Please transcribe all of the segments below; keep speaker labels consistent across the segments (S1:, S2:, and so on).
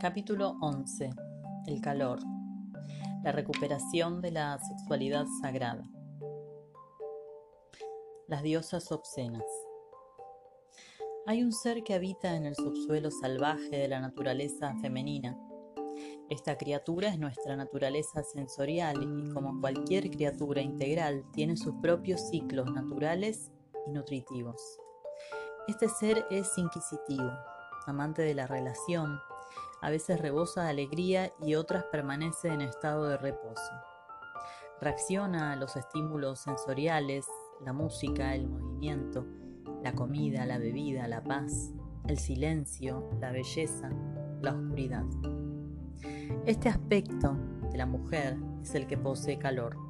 S1: Capítulo 11. El calor. La recuperación de la sexualidad sagrada. Las diosas obscenas. Hay un ser que habita en el subsuelo salvaje de la naturaleza femenina. Esta criatura es nuestra naturaleza sensorial y como cualquier criatura integral tiene sus propios ciclos naturales y nutritivos. Este ser es inquisitivo, amante de la relación, a veces rebosa de alegría y otras permanece en estado de reposo. Reacciona a los estímulos sensoriales, la música, el movimiento, la comida, la bebida, la paz, el silencio, la belleza, la oscuridad. Este aspecto de la mujer es el que posee calor.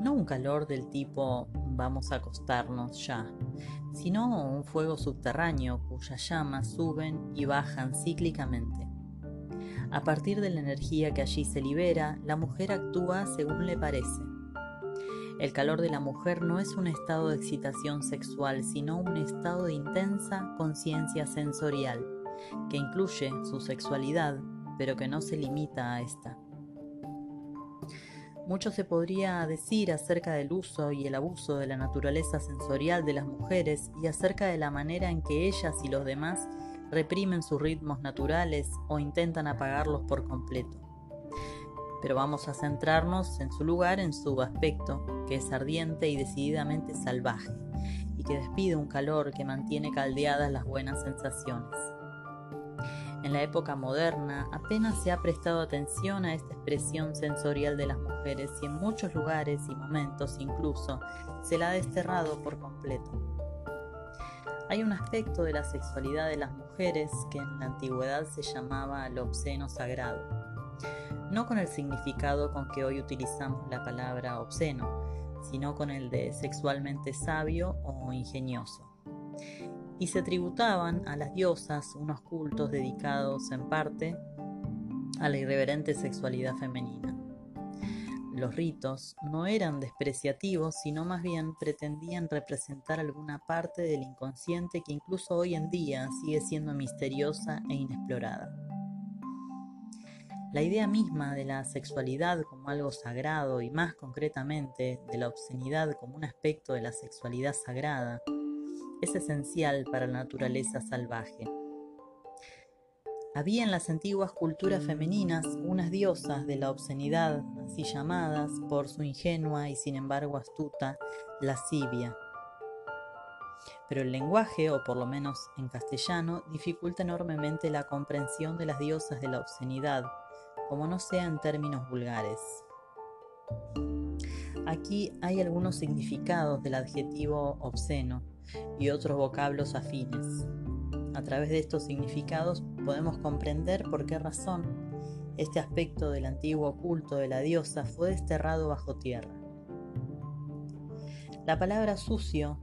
S1: No un calor del tipo vamos a acostarnos ya, sino un fuego subterráneo cuyas llamas suben y bajan cíclicamente. A partir de la energía que allí se libera, la mujer actúa según le parece. El calor de la mujer no es un estado de excitación sexual, sino un estado de intensa conciencia sensorial, que incluye su sexualidad, pero que no se limita a esta. Mucho se podría decir acerca del uso y el abuso de la naturaleza sensorial de las mujeres y acerca de la manera en que ellas y los demás reprimen sus ritmos naturales o intentan apagarlos por completo. Pero vamos a centrarnos en su lugar, en su aspecto, que es ardiente y decididamente salvaje, y que despide un calor que mantiene caldeadas las buenas sensaciones. En la época moderna apenas se ha prestado atención a esta expresión sensorial de las mujeres y en muchos lugares y momentos incluso se la ha desterrado por completo. Hay un aspecto de la sexualidad de las mujeres que en la antigüedad se llamaba lo obsceno sagrado, no con el significado con que hoy utilizamos la palabra obsceno, sino con el de sexualmente sabio o ingenioso y se tributaban a las diosas unos cultos dedicados en parte a la irreverente sexualidad femenina. Los ritos no eran despreciativos, sino más bien pretendían representar alguna parte del inconsciente que incluso hoy en día sigue siendo misteriosa e inexplorada. La idea misma de la sexualidad como algo sagrado y más concretamente de la obscenidad como un aspecto de la sexualidad sagrada es esencial para la naturaleza salvaje. Había en las antiguas culturas femeninas unas diosas de la obscenidad, así llamadas por su ingenua y sin embargo astuta lascivia. Pero el lenguaje, o por lo menos en castellano, dificulta enormemente la comprensión de las diosas de la obscenidad, como no sea en términos vulgares. Aquí hay algunos significados del adjetivo obsceno y otros vocablos afines. A través de estos significados podemos comprender por qué razón este aspecto del antiguo culto de la diosa fue desterrado bajo tierra. La palabra sucio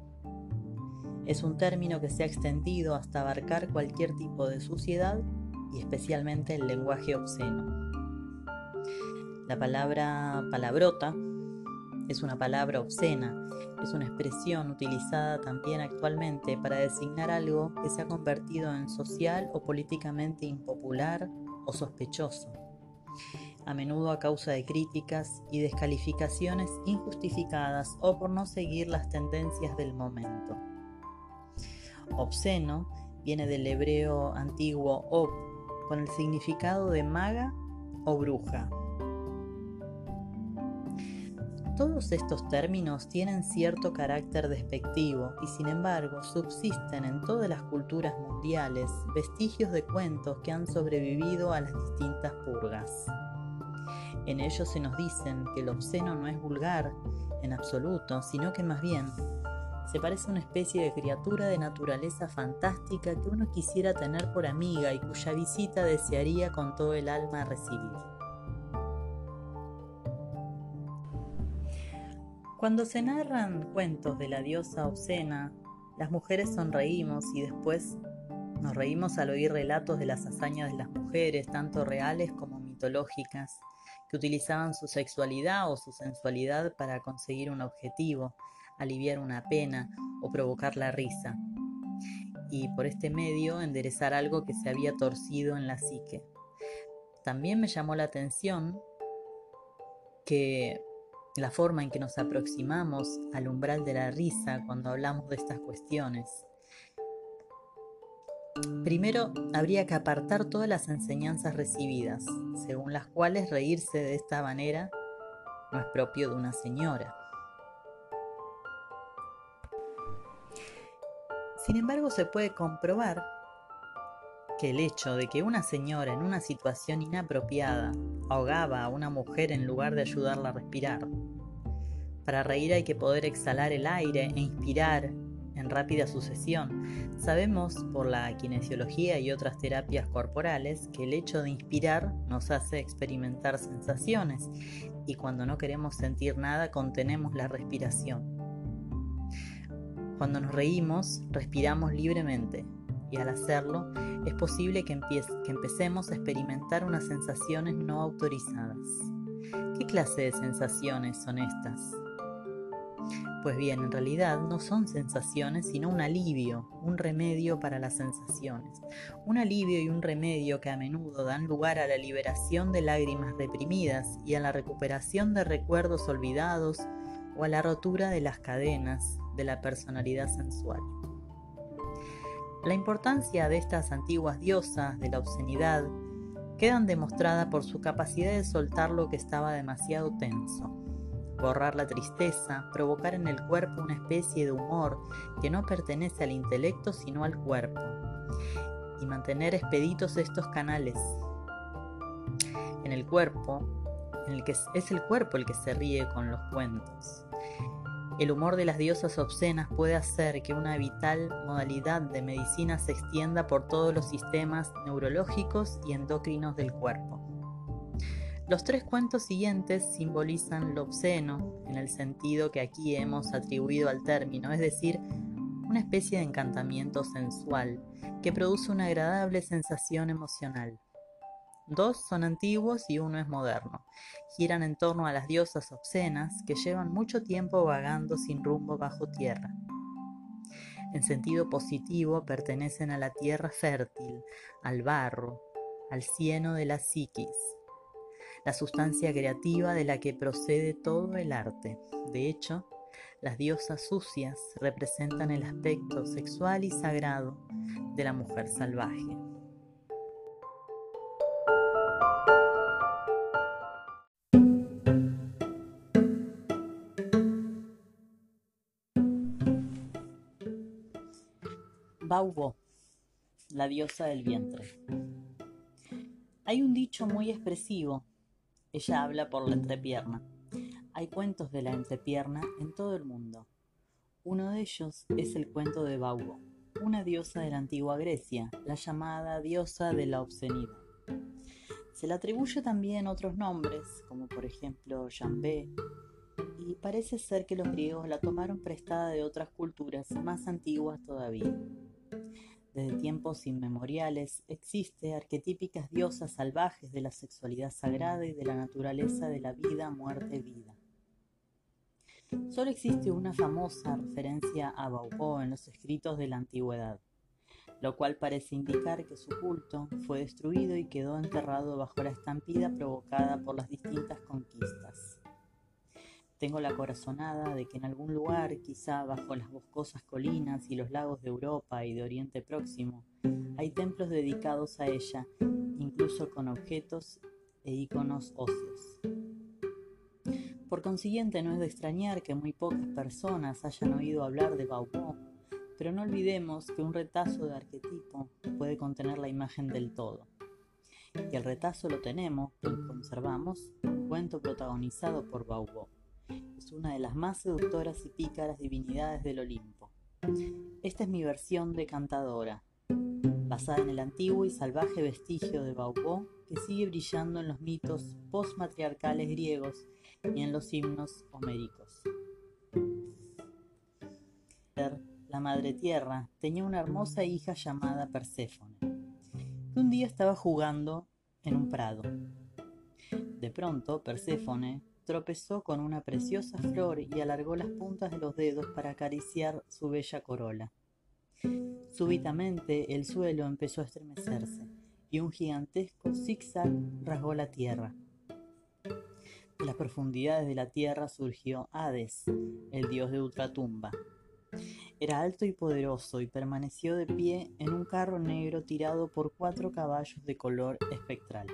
S1: es un término que se ha extendido hasta abarcar cualquier tipo de suciedad y especialmente el lenguaje obsceno. La palabra palabrota es una palabra obscena, es una expresión utilizada también actualmente para designar algo que se ha convertido en social o políticamente impopular o sospechoso, a menudo a causa de críticas y descalificaciones injustificadas o por no seguir las tendencias del momento. Obsceno viene del hebreo antiguo ob, con el significado de maga o bruja. Todos estos términos tienen cierto carácter despectivo y sin embargo subsisten en todas las culturas mundiales vestigios de cuentos que han sobrevivido a las distintas purgas. En ellos se nos dicen que el obsceno no es vulgar en absoluto, sino que más bien se parece a una especie de criatura de naturaleza fantástica que uno quisiera tener por amiga y cuya visita desearía con todo el alma recibir. Cuando se narran cuentos de la diosa obscena, las mujeres sonreímos y después nos reímos al oír relatos de las hazañas de las mujeres, tanto reales como mitológicas, que utilizaban su sexualidad o su sensualidad para conseguir un objetivo, aliviar una pena o provocar la risa, y por este medio enderezar algo que se había torcido en la psique. También me llamó la atención que la forma en que nos aproximamos al umbral de la risa cuando hablamos de estas cuestiones. Primero, habría que apartar todas las enseñanzas recibidas, según las cuales reírse de esta manera no es propio de una señora. Sin embargo, se puede comprobar que el hecho de que una señora en una situación inapropiada ahogaba a una mujer en lugar de ayudarla a respirar. Para reír hay que poder exhalar el aire e inspirar en rápida sucesión. Sabemos por la kinesiología y otras terapias corporales que el hecho de inspirar nos hace experimentar sensaciones y cuando no queremos sentir nada contenemos la respiración. Cuando nos reímos, respiramos libremente y al hacerlo es posible que, que empecemos a experimentar unas sensaciones no autorizadas. ¿Qué clase de sensaciones son estas? Pues bien, en realidad no son sensaciones, sino un alivio, un remedio para las sensaciones. Un alivio y un remedio que a menudo dan lugar a la liberación de lágrimas reprimidas y a la recuperación de recuerdos olvidados o a la rotura de las cadenas de la personalidad sensual. La importancia de estas antiguas diosas de la obscenidad quedan demostrada por su capacidad de soltar lo que estaba demasiado tenso, borrar la tristeza, provocar en el cuerpo una especie de humor que no pertenece al intelecto sino al cuerpo, y mantener expeditos estos canales. En el cuerpo, en el que es el cuerpo el que se ríe con los cuentos. El humor de las diosas obscenas puede hacer que una vital modalidad de medicina se extienda por todos los sistemas neurológicos y endocrinos del cuerpo. Los tres cuentos siguientes simbolizan lo obsceno en el sentido que aquí hemos atribuido al término, es decir, una especie de encantamiento sensual que produce una agradable sensación emocional. Dos son antiguos y uno es moderno. Giran en torno a las diosas obscenas que llevan mucho tiempo vagando sin rumbo bajo tierra. En sentido positivo pertenecen a la tierra fértil, al barro, al cieno de la psiquis, la sustancia creativa de la que procede todo el arte. De hecho, las diosas sucias representan el aspecto sexual y sagrado de la mujer salvaje. Baubo, la diosa del vientre. Hay un dicho muy expresivo. Ella habla por la entrepierna. Hay cuentos de la entrepierna en todo el mundo. Uno de ellos es el cuento de Baubo, una diosa de la antigua Grecia, la llamada diosa de la obscenidad. Se le atribuye también otros nombres, como por ejemplo Jambé, y parece ser que los griegos la tomaron prestada de otras culturas más antiguas todavía. Desde tiempos inmemoriales existe arquetípicas diosas salvajes de la sexualidad sagrada y de la naturaleza de la vida, muerte, vida. Solo existe una famosa referencia a Baubo en los escritos de la antigüedad, lo cual parece indicar que su culto fue destruido y quedó enterrado bajo la estampida provocada por las distintas conquistas. Tengo la corazonada de que en algún lugar, quizá bajo las boscosas colinas y los lagos de Europa y de Oriente Próximo, hay templos dedicados a ella, incluso con objetos e iconos óseos. Por consiguiente, no es de extrañar que muy pocas personas hayan oído hablar de Baubo, pero no olvidemos que un retazo de arquetipo puede contener la imagen del todo. Y el retazo lo tenemos, lo conservamos, un cuento protagonizado por Baubo es una de las más seductoras y pícaras divinidades del Olimpo. Esta es mi versión de cantadora, basada en el antiguo y salvaje vestigio de Baubo que sigue brillando en los mitos postmatriarcales griegos y en los himnos homéricos. La madre tierra tenía una hermosa hija llamada Perséfone, que un día estaba jugando en un prado. De pronto, Perséfone tropezó con una preciosa flor y alargó las puntas de los dedos para acariciar su bella corola. Súbitamente el suelo empezó a estremecerse y un gigantesco zigzag rasgó la tierra. De las profundidades de la tierra surgió Hades, el dios de ultratumba. Era alto y poderoso y permaneció de pie en un carro negro tirado por cuatro caballos de color espectral.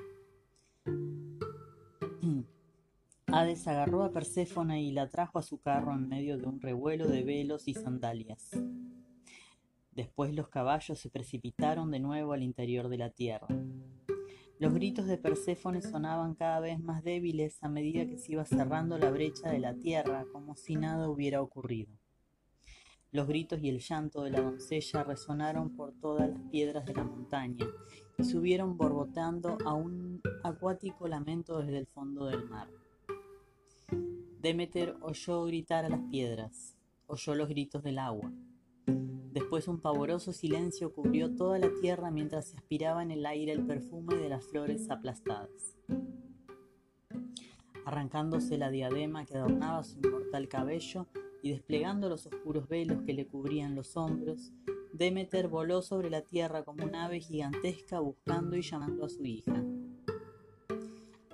S1: Hades agarró a Perséfone y la trajo a su carro en medio de un revuelo de velos y sandalias. Después los caballos se precipitaron de nuevo al interior de la tierra. Los gritos de Perséfone sonaban cada vez más débiles a medida que se iba cerrando la brecha de la tierra, como si nada hubiera ocurrido. Los gritos y el llanto de la doncella resonaron por todas las piedras de la montaña y subieron borboteando a un acuático lamento desde el fondo del mar. Demeter oyó gritar a las piedras, oyó los gritos del agua. Después un pavoroso silencio cubrió toda la tierra mientras se aspiraba en el aire el perfume de las flores aplastadas. Arrancándose la diadema que adornaba su inmortal cabello y desplegando los oscuros velos que le cubrían los hombros, Demeter voló sobre la tierra como un ave gigantesca buscando y llamando a su hija.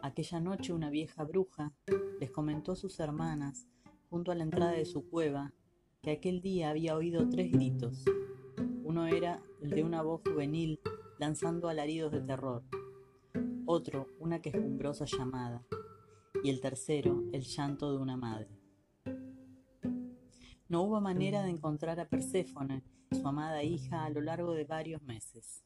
S1: Aquella noche una vieja bruja les comentó a sus hermanas, junto a la entrada de su cueva, que aquel día había oído tres gritos. Uno era el de una voz juvenil lanzando alaridos de terror, otro una quejumbrosa llamada, y el tercero el llanto de una madre. No hubo manera de encontrar a Perséfone, su amada hija, a lo largo de varios meses.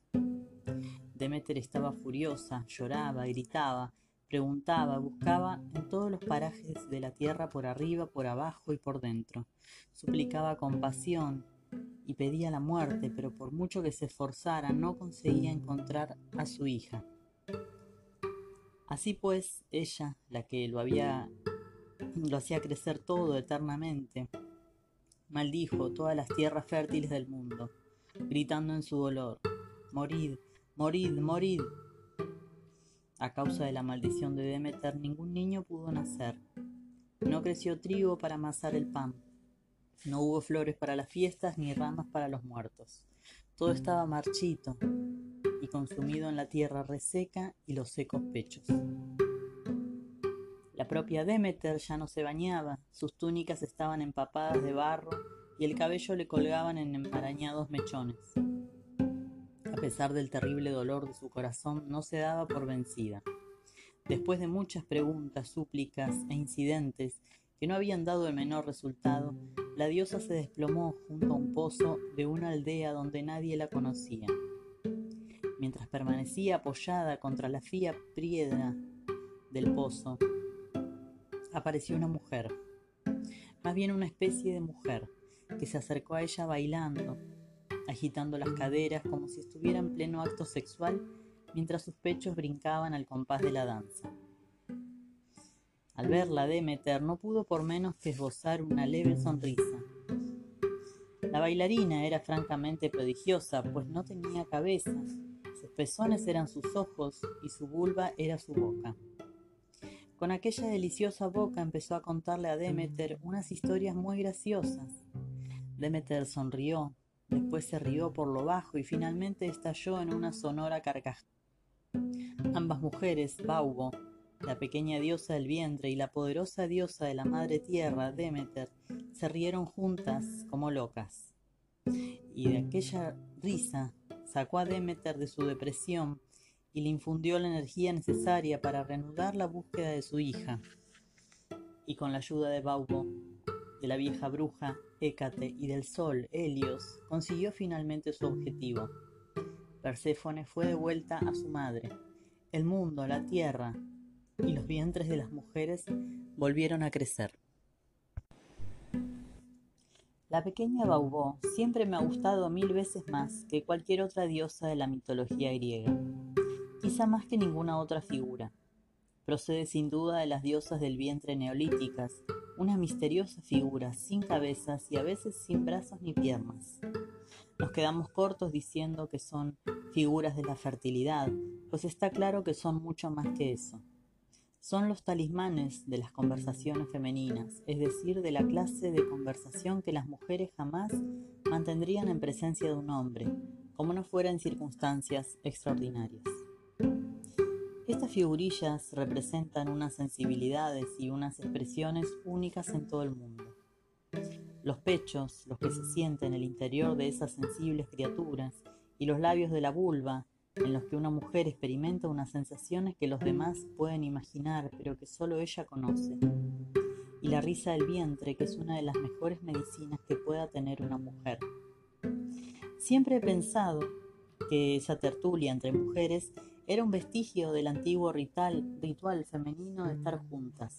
S1: Demeter estaba furiosa, lloraba, gritaba, Preguntaba, buscaba en todos los parajes de la tierra por arriba, por abajo y por dentro. Suplicaba compasión y pedía la muerte, pero por mucho que se esforzara no conseguía encontrar a su hija. Así pues, ella, la que lo había lo hacía crecer todo eternamente, maldijo todas las tierras fértiles del mundo, gritando en su dolor: Morid, morid, morid. A causa de la maldición de Demeter, ningún niño pudo nacer. No creció trigo para amasar el pan. No hubo flores para las fiestas ni ramas para los muertos. Todo estaba marchito y consumido en la tierra reseca y los secos pechos. La propia Demeter ya no se bañaba, sus túnicas estaban empapadas de barro y el cabello le colgaban en enmarañados mechones pesar del terrible dolor de su corazón, no se daba por vencida. Después de muchas preguntas, súplicas e incidentes que no habían dado el menor resultado, la diosa se desplomó junto a un pozo de una aldea donde nadie la conocía. Mientras permanecía apoyada contra la fría piedra del pozo, apareció una mujer, más bien una especie de mujer, que se acercó a ella bailando, agitando las caderas como si estuviera en pleno acto sexual mientras sus pechos brincaban al compás de la danza. Al verla, Demeter no pudo por menos que esbozar una leve sonrisa. La bailarina era francamente prodigiosa, pues no tenía cabeza, sus pezones eran sus ojos y su vulva era su boca. Con aquella deliciosa boca empezó a contarle a Demeter unas historias muy graciosas. Demeter sonrió, Después se rió por lo bajo y finalmente estalló en una sonora carcajada. Ambas mujeres, Baubo, la pequeña diosa del vientre y la poderosa diosa de la madre tierra, Demeter, se rieron juntas como locas. Y de aquella risa sacó a Demeter de su depresión y le infundió la energía necesaria para reanudar la búsqueda de su hija. Y con la ayuda de Baubo, de la vieja bruja Hécate y del sol Helios, consiguió finalmente su objetivo. Perséfone fue de vuelta a su madre. El mundo, la tierra y los vientres de las mujeres volvieron a crecer. La pequeña Baubó siempre me ha gustado mil veces más que cualquier otra diosa de la mitología griega, quizá más que ninguna otra figura. Procede sin duda de las diosas del vientre neolíticas, una misteriosa figura sin cabezas y a veces sin brazos ni piernas. Nos quedamos cortos diciendo que son figuras de la fertilidad, pues está claro que son mucho más que eso. Son los talismanes de las conversaciones femeninas, es decir, de la clase de conversación que las mujeres jamás mantendrían en presencia de un hombre, como no fuera en circunstancias extraordinarias. Estas figurillas representan unas sensibilidades y unas expresiones únicas en todo el mundo. Los pechos, los que se sienten en el interior de esas sensibles criaturas, y los labios de la vulva, en los que una mujer experimenta unas sensaciones que los demás pueden imaginar, pero que solo ella conoce. Y la risa del vientre, que es una de las mejores medicinas que pueda tener una mujer. Siempre he pensado que esa tertulia entre mujeres era un vestigio del antiguo ritual, ritual femenino de estar juntas.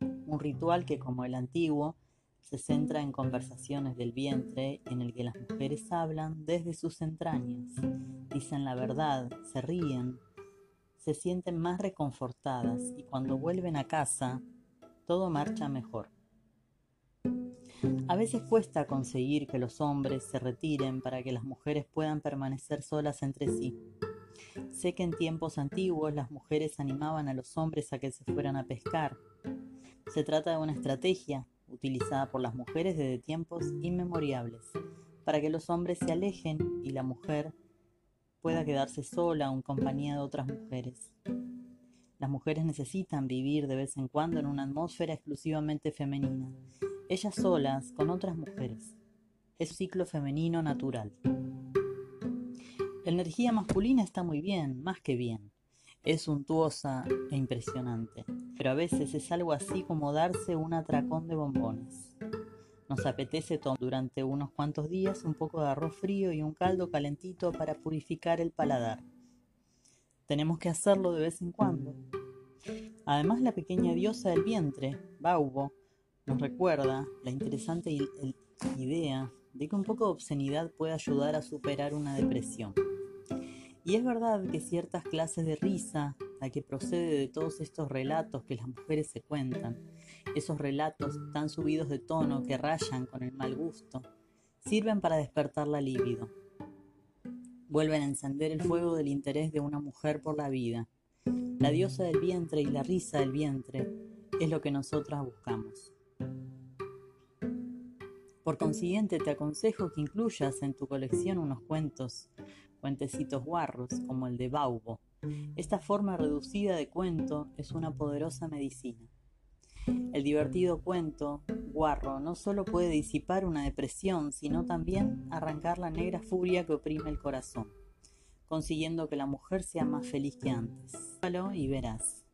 S1: Un ritual que, como el antiguo, se centra en conversaciones del vientre en el que las mujeres hablan desde sus entrañas, dicen la verdad, se ríen, se sienten más reconfortadas y cuando vuelven a casa todo marcha mejor. A veces cuesta conseguir que los hombres se retiren para que las mujeres puedan permanecer solas entre sí. Sé que en tiempos antiguos las mujeres animaban a los hombres a que se fueran a pescar. Se trata de una estrategia utilizada por las mujeres desde tiempos inmemoriales, para que los hombres se alejen y la mujer pueda quedarse sola o en compañía de otras mujeres. Las mujeres necesitan vivir de vez en cuando en una atmósfera exclusivamente femenina, ellas solas con otras mujeres. Es ciclo femenino natural. La energía masculina está muy bien, más que bien. Es suntuosa e impresionante, pero a veces es algo así como darse un atracón de bombones. Nos apetece tomar durante unos cuantos días un poco de arroz frío y un caldo calentito para purificar el paladar. Tenemos que hacerlo de vez en cuando. Además, la pequeña diosa del vientre, Baubo, nos recuerda la interesante idea de que un poco de obscenidad puede ayudar a superar una depresión. Y es verdad que ciertas clases de risa, la que procede de todos estos relatos que las mujeres se cuentan, esos relatos tan subidos de tono que rayan con el mal gusto, sirven para despertar la libido. Vuelven a encender el fuego del interés de una mujer por la vida. La diosa del vientre y la risa del vientre es lo que nosotras buscamos. Por consiguiente, te aconsejo que incluyas en tu colección unos cuentos cuentecitos guarros como el de Baubo. Esta forma reducida de cuento es una poderosa medicina. El divertido cuento guarro no solo puede disipar una depresión, sino también arrancar la negra furia que oprime el corazón, consiguiendo que la mujer sea más feliz que antes. y verás.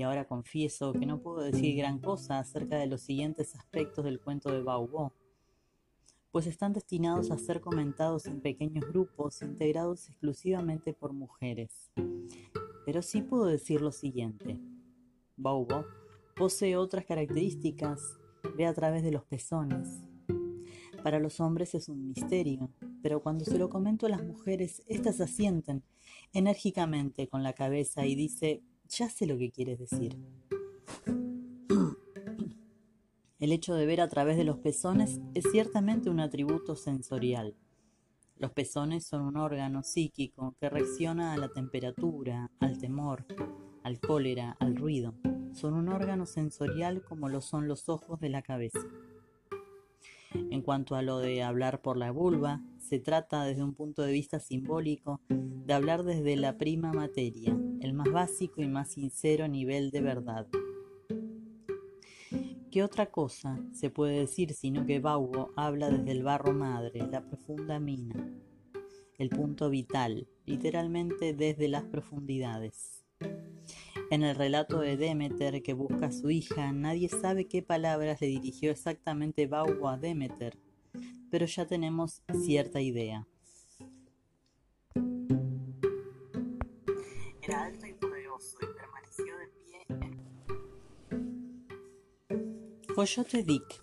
S1: Y ahora confieso que no puedo decir gran cosa acerca de los siguientes aspectos del cuento de Baubo, pues están destinados a ser comentados en pequeños grupos integrados exclusivamente por mujeres. Pero sí puedo decir lo siguiente. Baubo posee otras características, ve a través de los pezones. Para los hombres es un misterio, pero cuando se lo comento a las mujeres, éstas asienten enérgicamente con la cabeza y dice, ya sé lo que quieres decir. El hecho de ver a través de los pezones es ciertamente un atributo sensorial. Los pezones son un órgano psíquico que reacciona a la temperatura, al temor, al cólera, al ruido. Son un órgano sensorial como lo son los ojos de la cabeza. En cuanto a lo de hablar por la vulva, se trata desde un punto de vista simbólico de hablar desde la prima materia, el más básico y más sincero nivel de verdad. ¿Qué otra cosa se puede decir sino que Baubo habla desde el barro madre, la profunda mina, el punto vital, literalmente desde las profundidades? En el relato de Demeter que busca a su hija, nadie sabe qué palabras le dirigió exactamente Baubo a Demeter, pero ya tenemos cierta idea. Era alto y poderoso y permaneció de Coyote Dick.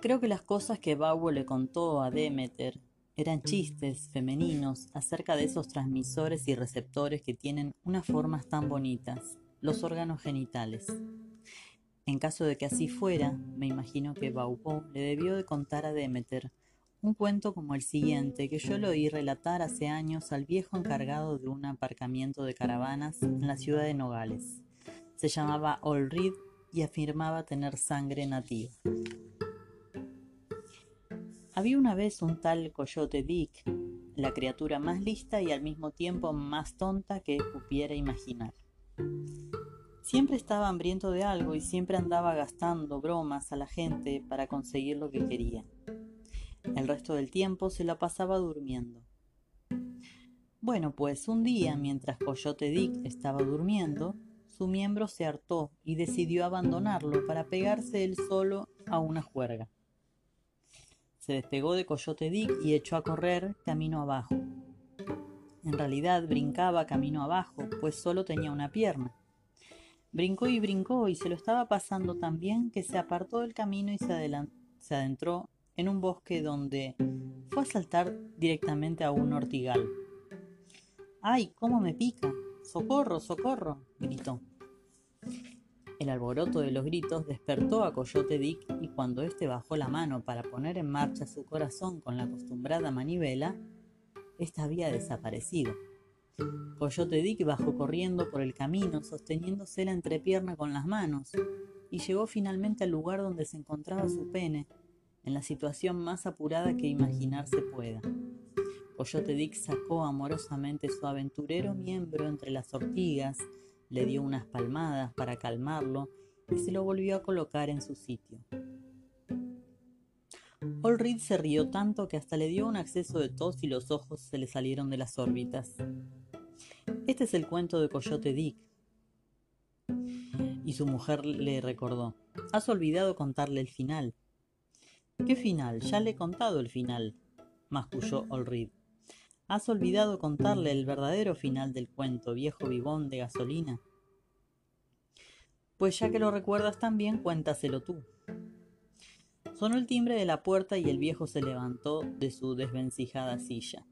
S1: Creo que las cosas que Baubo le contó a Demeter eran chistes femeninos acerca de esos transmisores y receptores que tienen unas formas tan bonitas, los órganos genitales. En caso de que así fuera, me imagino que Baubo le debió de contar a Demeter un cuento como el siguiente que yo lo oí relatar hace años al viejo encargado de un aparcamiento de caravanas en la ciudad de Nogales. Se llamaba Olrid y afirmaba tener sangre nativa. Había una vez un tal Coyote Dick, la criatura más lista y al mismo tiempo más tonta que pudiera imaginar. Siempre estaba hambriento de algo y siempre andaba gastando bromas a la gente para conseguir lo que quería. El resto del tiempo se la pasaba durmiendo. Bueno, pues un día, mientras Coyote Dick estaba durmiendo, su miembro se hartó y decidió abandonarlo para pegarse él solo a una juerga. Se despegó de Coyote Dick y echó a correr camino abajo. En realidad brincaba camino abajo, pues solo tenía una pierna. Brincó y brincó y se lo estaba pasando tan bien que se apartó del camino y se, adentró en un bosque donde fue a saltar directamente a un ortigal. ¡Ay, cómo me pica! ¡Socorro, socorro! gritó. El alboroto de los gritos despertó a Coyote Dick y cuando éste bajó la mano para poner en marcha su corazón con la acostumbrada manivela, ésta había desaparecido. Coyote Dick bajó corriendo por el camino, sosteniéndose la entrepierna con las manos, y llegó finalmente al lugar donde se encontraba su pene, en la situación más apurada que imaginarse pueda. Coyote Dick sacó amorosamente su aventurero miembro entre las ortigas le dio unas palmadas para calmarlo y se lo volvió a colocar en su sitio. Olrid se rió tanto que hasta le dio un acceso de tos y los ojos se le salieron de las órbitas. Este es el cuento de Coyote Dick. Y su mujer le recordó. Has olvidado contarle el final. ¿Qué final? Ya le he contado el final, masculló Olrid. ¿Has olvidado contarle el verdadero final del cuento, viejo vivón de gasolina? Pues ya que lo recuerdas también, cuéntaselo tú. Sonó el timbre de la puerta y el viejo se levantó de su desvencijada silla.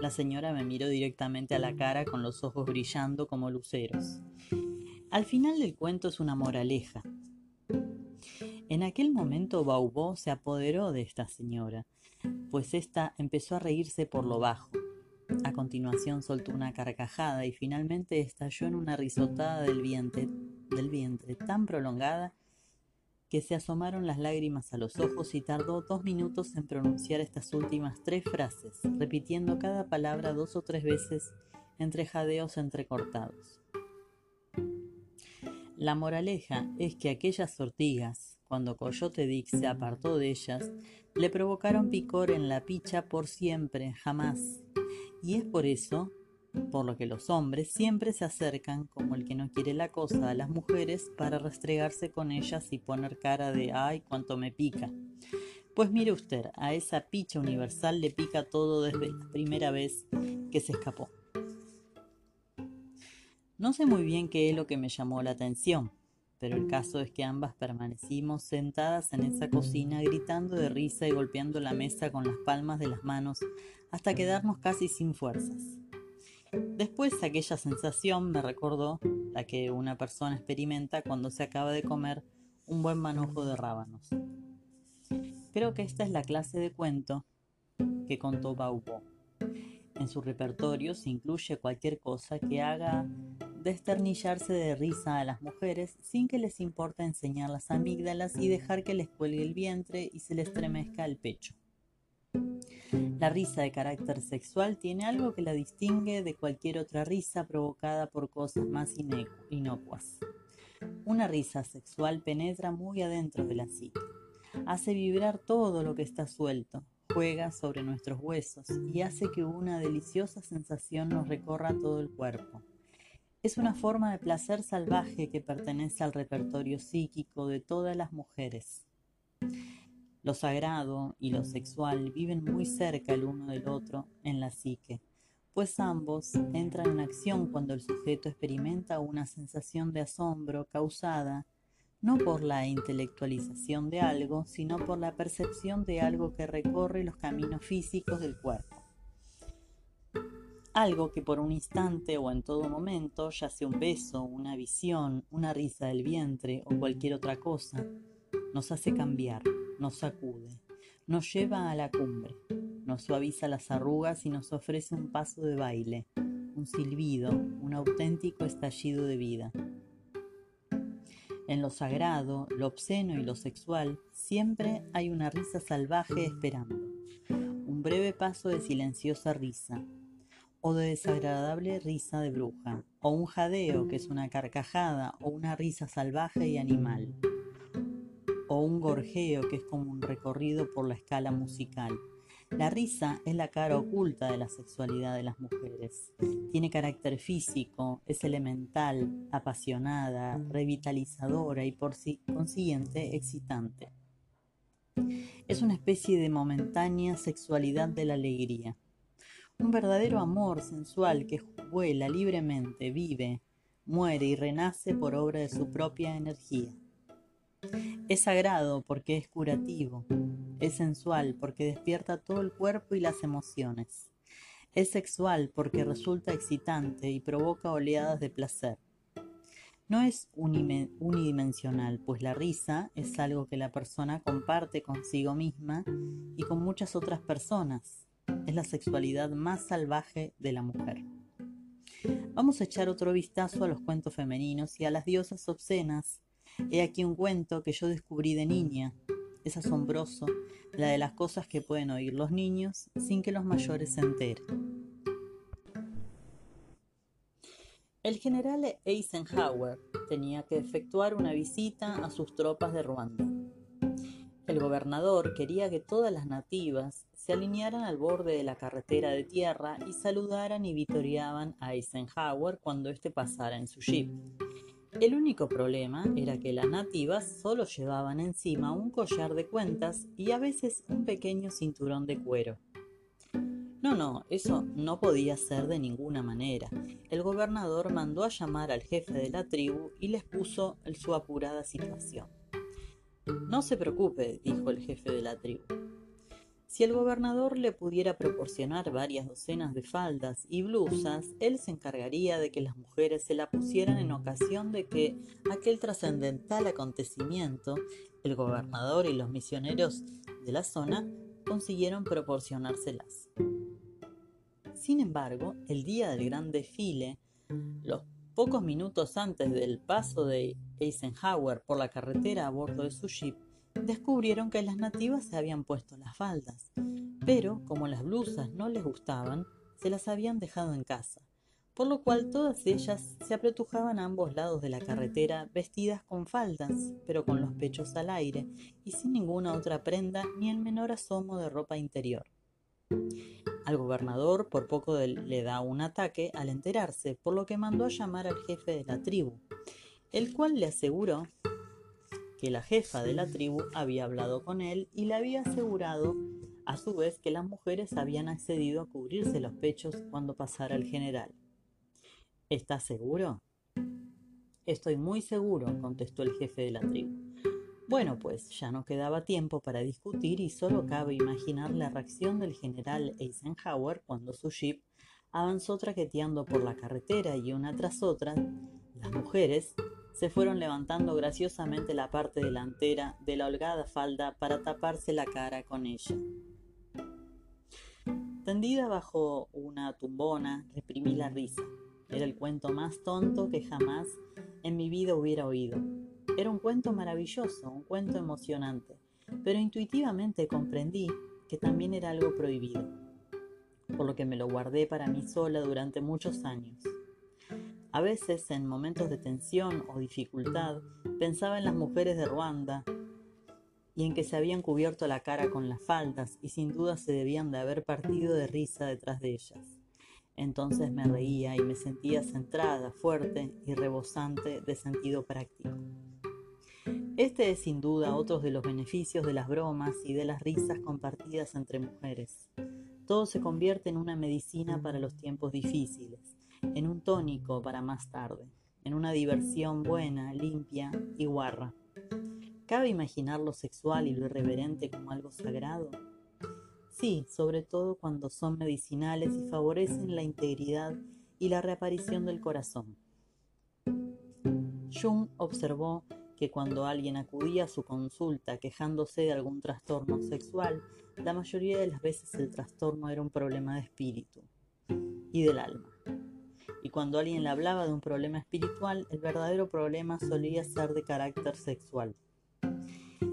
S1: La señora me miró directamente a la cara con los ojos brillando como luceros. Al final del cuento es una moraleja. En aquel momento Baubó se apoderó de esta señora pues ésta empezó a reírse por lo bajo. A continuación soltó una carcajada y finalmente estalló en una risotada del vientre, del vientre tan prolongada que se asomaron las lágrimas a los ojos y tardó dos minutos en pronunciar estas últimas tres frases, repitiendo cada palabra dos o tres veces entre jadeos entrecortados. La moraleja es que aquellas ortigas, cuando Coyote Dick se apartó de ellas, le provocaron picor en la picha por siempre, jamás. Y es por eso, por lo que los hombres siempre se acercan, como el que no quiere la cosa, a las mujeres para restregarse con ellas y poner cara de ¡ay, cuánto me pica! Pues mire usted, a esa picha universal le pica todo desde la primera vez que se escapó. No sé muy bien qué es lo que me llamó la atención, pero el caso es que ambas permanecimos sentadas en esa cocina gritando de risa y golpeando la mesa con las palmas de las manos hasta quedarnos casi sin fuerzas. Después aquella sensación me recordó la que una persona experimenta cuando se acaba de comer un buen manojo de rábanos. Creo que esta es la clase de cuento que contó Baubo. En su repertorio se incluye cualquier cosa que haga desternillarse de risa a las mujeres sin que les importa enseñar las amígdalas y dejar que les cuelgue el vientre y se les estremezca el pecho. La risa de carácter sexual tiene algo que la distingue de cualquier otra risa provocada por cosas más inocuas. Una risa sexual penetra muy adentro de la psique, hace vibrar todo lo que está suelto, juega sobre nuestros huesos y hace que una deliciosa sensación nos recorra todo el cuerpo. Es una forma de placer salvaje que pertenece al repertorio psíquico de todas las mujeres. Lo sagrado y lo sexual viven muy cerca el uno del otro en la psique, pues ambos entran en acción cuando el sujeto experimenta una sensación de asombro causada no por la intelectualización de algo, sino por la percepción de algo que recorre los caminos físicos del cuerpo algo que por un instante o en todo momento, ya sea un beso, una visión, una risa del vientre o cualquier otra cosa, nos hace cambiar, nos sacude, nos lleva a la cumbre, nos suaviza las arrugas y nos ofrece un paso de baile, un silbido, un auténtico estallido de vida. En lo sagrado, lo obsceno y lo sexual siempre hay una risa salvaje esperando breve paso de silenciosa risa, o de desagradable risa de bruja, o un jadeo que es una carcajada, o una risa salvaje y animal, o un gorjeo que es como un recorrido por la escala musical. La risa es la cara oculta de la sexualidad de las mujeres. Tiene carácter físico, es elemental, apasionada, revitalizadora y por consiguiente excitante. Es una especie de momentánea sexualidad de la alegría. Un verdadero amor sensual que vuela libremente, vive, muere y renace por obra de su propia energía. Es sagrado porque es curativo, es sensual porque despierta todo el cuerpo y las emociones. Es sexual porque resulta excitante y provoca oleadas de placer. No es unidimensional, pues la risa es algo que la persona comparte consigo misma y con muchas otras personas. Es la sexualidad más salvaje de la mujer. Vamos a echar otro vistazo a los cuentos femeninos y a las diosas obscenas He aquí un cuento que yo descubrí de niña. Es asombroso la de las cosas que pueden oír los niños sin que los mayores se enteren. El general Eisenhower tenía que efectuar una visita a sus tropas de Ruanda. El gobernador quería que todas las nativas se alinearan al borde de la carretera de tierra y saludaran y vitoreaban a Eisenhower cuando éste pasara en su jeep. El único problema era que las nativas solo llevaban encima un collar de cuentas y a veces un pequeño cinturón de cuero. No, no, eso no podía ser de ninguna manera. El gobernador mandó a llamar al jefe de la tribu y les puso su apurada situación. No se preocupe, dijo el jefe de la tribu. Si el gobernador le pudiera proporcionar varias docenas de faldas y blusas, él se encargaría de que las mujeres se la pusieran en ocasión de que aquel trascendental acontecimiento, el gobernador y los misioneros de la zona consiguieron proporcionárselas. Sin embargo, el día del gran desfile, los pocos minutos antes del paso de Eisenhower por la carretera a bordo de su jeep, descubrieron que las nativas se habían puesto las faldas, pero como las blusas no les gustaban, se las habían dejado en casa, por lo cual todas ellas se apretujaban a ambos lados de la carretera vestidas con faldas, pero con los pechos al aire y sin ninguna otra prenda ni el menor asomo de ropa interior. Al gobernador por poco le da un ataque al enterarse, por lo que mandó a llamar al jefe de la tribu, el cual le aseguró que la jefa de la tribu había hablado con él y le había asegurado a su vez que las mujeres habían accedido a cubrirse los pechos cuando pasara el general. ¿Estás seguro? Estoy muy seguro, contestó el jefe de la tribu. Bueno, pues ya no quedaba tiempo para discutir y solo cabe imaginar la reacción del general Eisenhower cuando su jeep avanzó traqueteando por la carretera y una tras otra, las mujeres se fueron levantando graciosamente la parte delantera de la holgada falda para taparse la cara con ella. Tendida bajo una tumbona, reprimí la risa. Era el cuento más tonto que jamás en mi vida hubiera oído. Era un cuento maravilloso, un cuento emocionante, pero intuitivamente comprendí que también era algo prohibido, por lo que me lo guardé para mí sola durante muchos años. A veces, en momentos de tensión o dificultad, pensaba en las mujeres de Ruanda y en que se habían cubierto la cara con las faldas y sin duda se debían de haber partido de risa detrás de ellas. Entonces me reía y me sentía centrada, fuerte y rebosante de sentido práctico. Este es sin duda otro de los beneficios de las bromas y de las risas compartidas entre mujeres. Todo se convierte en una medicina para los tiempos difíciles en un tónico para más tarde, en una diversión buena, limpia y guarra. ¿Cabe imaginar lo sexual y lo irreverente como algo sagrado? Sí, sobre todo cuando son medicinales y favorecen la integridad y la reaparición del corazón. Jung observó que cuando alguien acudía a su consulta quejándose de algún trastorno sexual, la mayoría de las veces el trastorno era un problema de espíritu y del alma y cuando alguien le hablaba de un problema espiritual, el verdadero problema solía ser de carácter sexual.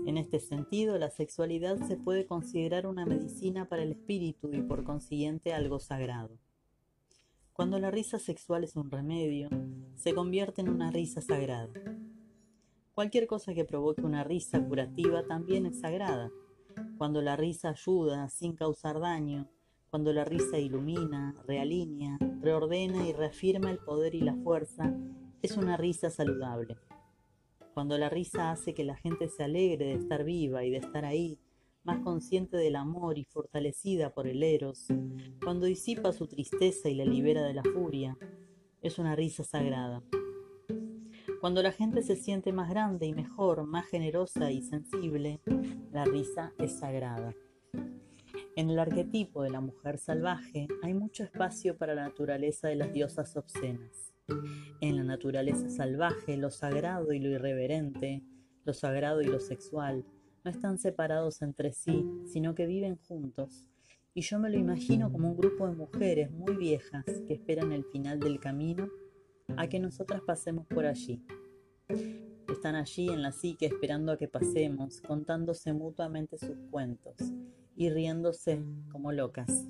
S1: En este sentido, la sexualidad se puede considerar una medicina para el espíritu y por consiguiente algo sagrado. Cuando la risa sexual es un remedio, se convierte en una risa sagrada. Cualquier cosa que provoque una risa curativa también es sagrada. Cuando la risa ayuda sin causar daño, cuando la risa ilumina, realinea, reordena y reafirma el poder y la fuerza, es una risa saludable. Cuando la risa hace que la gente se alegre de estar viva y de estar ahí, más consciente del amor y fortalecida por el eros, cuando disipa su tristeza y la libera de la furia, es una risa sagrada. Cuando la gente se siente más grande y mejor, más generosa y sensible, la risa es sagrada. En el arquetipo de la mujer salvaje hay mucho espacio para la naturaleza de las diosas obscenas. En la naturaleza salvaje, lo sagrado y lo irreverente, lo sagrado y lo sexual, no están separados entre sí, sino que viven juntos. Y yo me lo imagino como un grupo de mujeres muy viejas que esperan el final del camino a que nosotras pasemos por allí. Están allí en la psique esperando a que pasemos, contándose mutuamente sus cuentos y riéndose como locas.